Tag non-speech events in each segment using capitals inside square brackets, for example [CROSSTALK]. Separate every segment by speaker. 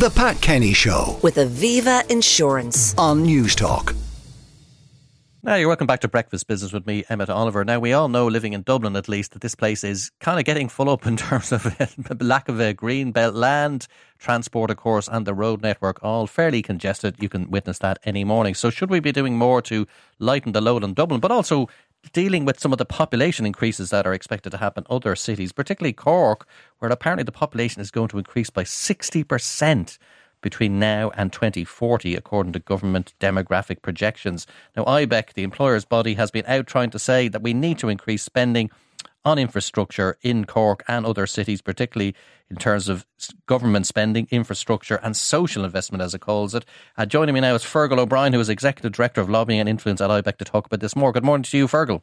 Speaker 1: The Pat Kenny Show
Speaker 2: with Aviva Insurance.
Speaker 1: on Newstalk.
Speaker 3: Now, you're welcome back to Breakfast Business with me, Emmet Oliver. Now, we all know, living in Dublin at least, that this place is kind of getting full up in [LAUGHS] terms of [LAUGHS] lack of a green belt land, transport, of course, and the road network, all fairly congested. You can witness that any morning. So, should we be doing more to lighten the load on Dublin, but also dealing with some of the population increases that are expected to happen in other cities, particularly Cork, where apparently the population is going to increase by 60%? between now and 2040, according to government demographic projections. Now, IBEC, the employers' body, has been out trying to say that we need to increase spending on infrastructure in Cork and other cities, particularly in terms of government spending, infrastructure, and social investment, as it calls it. Uh, joining me now is Fergal O'Brien, who is Executive Director of Lobbying and Influence at IBEC, to talk about this more. Good morning to you, Fergal.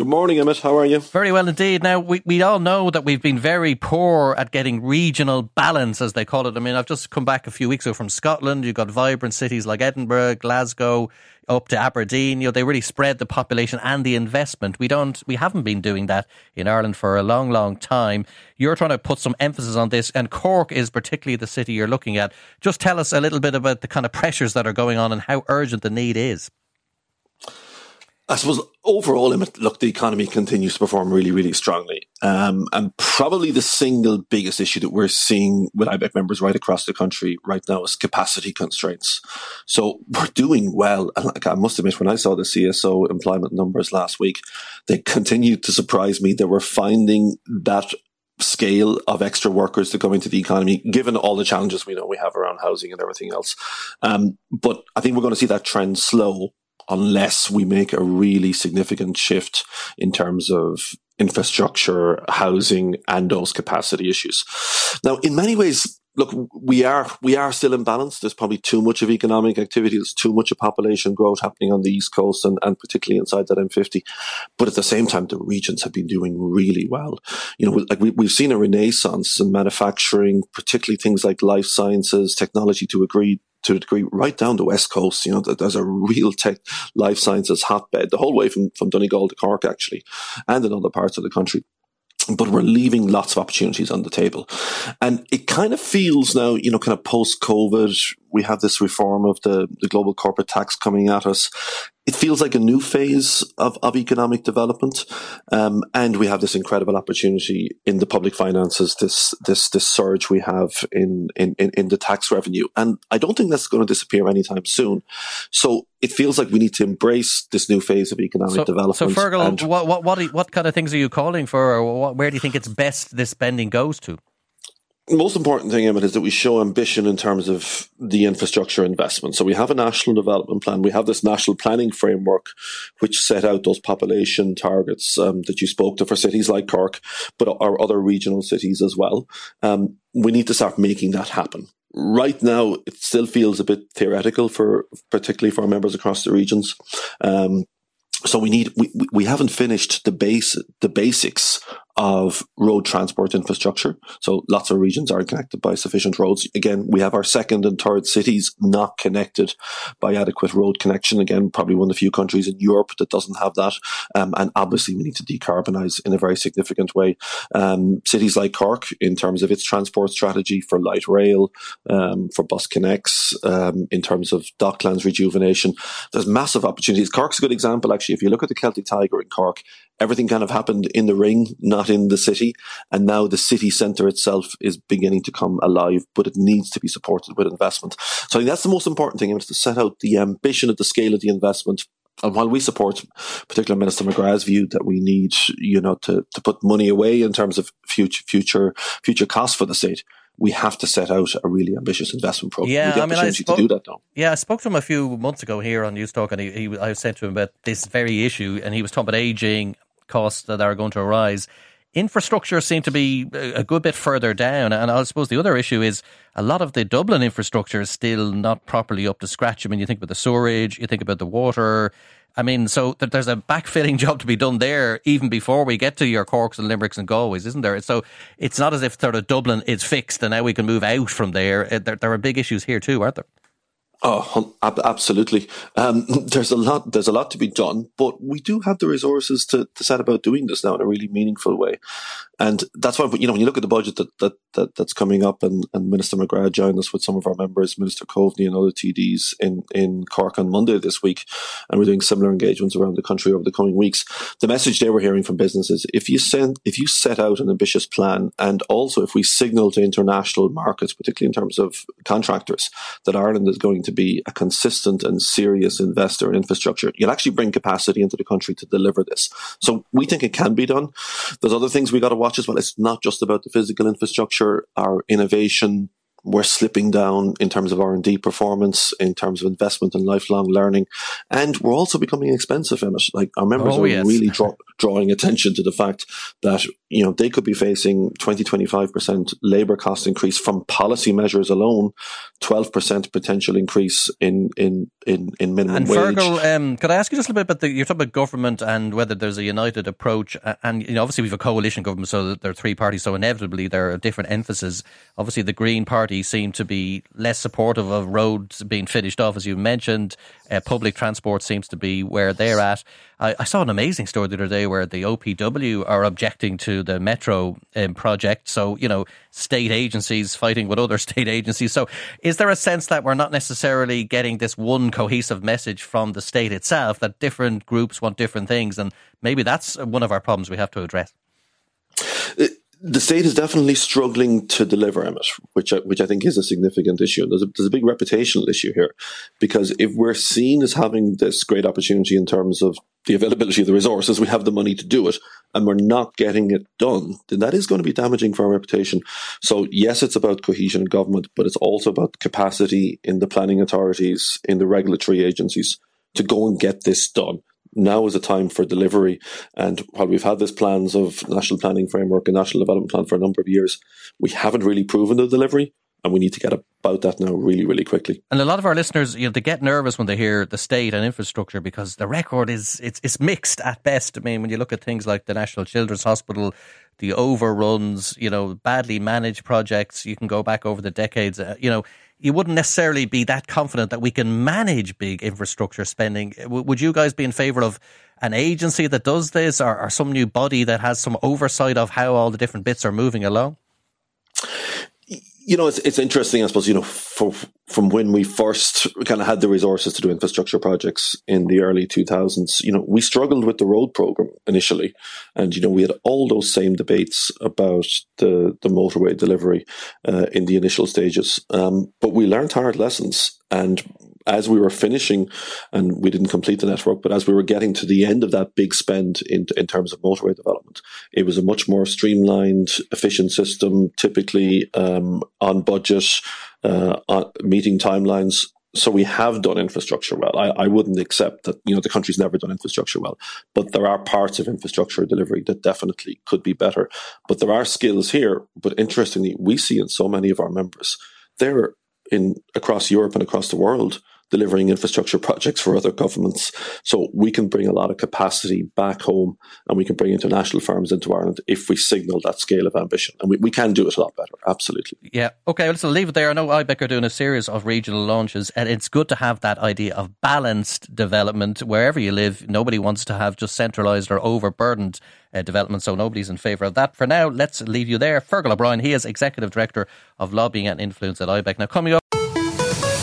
Speaker 4: Good morning, Emmet. How are you?
Speaker 3: Very well indeed. Now, we, we all know that we've been very poor at getting regional balance, as they call it. I mean, I've just come back a few weeks ago from Scotland. You've got vibrant cities like Edinburgh, Glasgow, up to Aberdeen. You know, they really spread the population and the investment. We don't, we haven't been doing that in Ireland for a long, long time. You're trying to put some emphasis on this, and Cork is particularly the city you're looking at. Just tell us a little bit about the kind of pressures that are going on and how urgent the need is.
Speaker 4: I suppose overall, look, the economy continues to perform really, really strongly. Um, and probably the single biggest issue that we're seeing with IBEC members right across the country right now is capacity constraints. So we're doing well. And like I must admit, when I saw the CSO employment numbers last week, they continued to surprise me that we're finding that scale of extra workers to come into the economy, given all the challenges we know we have around housing and everything else. Um, but I think we're going to see that trend slow unless we make a really significant shift in terms of infrastructure, housing, and those capacity issues. Now, in many ways, look, we are we are still imbalanced. There's probably too much of economic activity. There's too much of population growth happening on the east coast and, and particularly inside that M50. But at the same time, the regions have been doing really well. You know, like we, we've seen a renaissance in manufacturing, particularly things like life sciences, technology to agree to a degree right down the west coast. You know, there's a real tech life sciences hotbed the whole way from, from Donegal to Cork, actually, and in other parts of the country. But we're leaving lots of opportunities on the table. And it kind of feels now, you know, kind of post COVID, we have this reform of the, the global corporate tax coming at us. It feels like a new phase of, of economic development. Um, and we have this incredible opportunity in the public finances, this, this, this surge we have in, in, in, in the tax revenue. And I don't think that's going to disappear anytime soon. So it feels like we need to embrace this new phase of economic
Speaker 3: So,
Speaker 4: development.
Speaker 3: so Fergal, what, what, what, what kind of things are you calling for, or what, where do you think it's best this spending goes to?
Speaker 4: Most important thing, Emmet, is that we show ambition in terms of the infrastructure investment. So we have a national development plan. We have this national planning framework, which set out those population targets um, that you spoke to for cities like Cork, but our other regional cities as well. Um, we need to start making that happen. Right now, it still feels a bit theoretical for, particularly for our members across the regions. Um, so we need we, we- haven't finished the base the basics of road transport infrastructure. So lots of regions aren't connected by sufficient roads. Again, we have our second and third cities not connected by adequate road connection. Again, probably one of the few countries in Europe that doesn't have that. Um, and obviously, we need to decarbonize in a very significant way. Um, cities like Cork, in terms of its transport strategy for light rail, um, for BusConnects, um, in terms of docklands rejuvenation, there's massive opportunities. Cork's a good example, actually. If you look at the Celtic Tiger in Cork, everything kind of happened in the ring, not in the city. And now the city centre itself is beginning to come alive, but it needs to be supported with investment. So I think that's the most important thing, is to set out the ambition of the scale of the investment. And while we support, particularly Minister McGrath's view that we need, you know, to, to put money away in terms of future, future, future costs for the state, we have to set out a really ambitious investment program.
Speaker 3: Yeah, I mean, I spoke-
Speaker 4: to do that now.
Speaker 3: Yeah, I spoke to him a few months ago here on Newstalk, and he, he, I said to him about this very issue, and he was talking about aging costs that are going to arise. Infrastructure seemed to be a good bit further down, and I suppose the other issue is a lot of the Dublin infrastructure is still not properly up to scratch. I mean, you think about the sewerage, you think about the water. I mean, so th- there's a backfilling [LAUGHS] job to be done there even before we get to your Corks and Limericks and Galways, isn't there? So it's not as if sort of Dublin is fixed and now we can move out from there. Uh, There, there are big issues here too, aren't there?
Speaker 4: Oh, absolutely. Um, [LAUGHS] there's a lot. There's a lot to be done, but we do have the resources to, to set about doing this now in a really meaningful way. And that's why, you know, when you look at the budget that, that, that that's coming up, and, and Minister McGrath joined us with some of our members, Minister Coveney and other TDs in, in Cork on Monday this week, and we're doing similar engagements around the country over the coming weeks. The message they were hearing from businesses: if you send, if you set out an ambitious plan, and also if we signal to international markets, particularly in terms of contractors, that Ireland is going to be a consistent and serious investor in infrastructure, you'll actually bring capacity into the country to deliver this. So we think it can be done. There's other things we got to watch as well. It's not just about the physical infrastructure, our innovation, we're slipping down in terms of R&D performance, in terms of investment and lifelong learning. And we're also becoming expensive in it. Like our members oh, are yes. really draw, [LAUGHS] drawing attention to the fact that, you know, they could be facing 20, 25% labor cost increase from policy measures alone, 12% potential increase in, in, in, in minimum
Speaker 3: and
Speaker 4: wage.
Speaker 3: Fergal, um, could I ask you just a little bit about the, you're talking about government and whether there's a united approach and, you know, obviously we have a coalition government, so there are three parties, so inevitably there are different emphases. Obviously the Green Party Party seem to be less supportive of roads being finished off, as you mentioned. Uh, public transport seems to be where they're at. I, I, saw an amazing story the other day where the OPW are objecting to the metro um, project. So, you know, state agencies fighting with other [LAUGHS] state agencies. So, is there a sense that we're not necessarily getting this one cohesive message from the state itself that different groups want different things? And maybe that's one of our problems we have to address.
Speaker 4: It- the state is definitely struggling to deliver Emmet, which I, which I think is a significant issue. There's a, there's a big reputational issue here because if we're seen as having this great opportunity in terms of the availability of the resources, we have the money to do it, and we're not getting it done, then that is going to be damaging for our reputation. So yes, it's about cohesion in government, but it's also about capacity in the planning authorities, in the regulatory agencies to go and get this done now is a time for delivery. And while we've had this plans of national planning framework and national development plan for a number of years, we haven't really proven the delivery. And we need to get about that now really, really quickly.
Speaker 3: And a lot of our listeners, you know, they get nervous when they hear the state and infrastructure because the record is it's it's mixed at best. I mean, when you look at things like the National Children's Hospital, the overruns, you know, badly managed projects, you can go back over the decades. Uh, you know, you wouldn't necessarily be that confident that we can manage big infrastructure spending. would you guys be in favour of an agency that does this or, or some new body that has some oversight of how all the different bits are moving along?
Speaker 4: You know, it's it's interesting, I suppose. You know, for, from when we first kind of had the resources to do infrastructure projects in the early two thousands, you know, we struggled with the road program initially, and you know, we had all those same debates about the the motorway delivery uh, in the initial stages. Um, but we learned hard lessons, and as we were finishing, and we didn't complete the network, but as we were getting to the end of that big spend in, in terms of motorway development, it was a much more streamlined, efficient system, typically um, on budget, uh, on meeting timelines. So we have done infrastructure well. I, I wouldn't accept that, you know, the country's never done infrastructure well, but there are parts of infrastructure delivery that definitely could be better. But there are skills here. But interestingly, we see in so many of our members, they're in across Europe and across the world delivering infrastructure projects for other governments. So we can bring a lot of capacity back home and we can bring international firms into Ireland if we signal that scale of ambition. And we, we can do it a lot better, absolutely.
Speaker 3: Yeah. Okay, well, so leave it there. I know IBEC are doing a series of regional launches and it's good to have that idea of balanced development wherever you live. Nobody wants to have just centralised or overburdened uh, development, so nobody's in favour of that. For now, let's leave you there. Fergal O'Brien, he is Executive Director of Lobbying and Influence at IBEC. Now, coming up.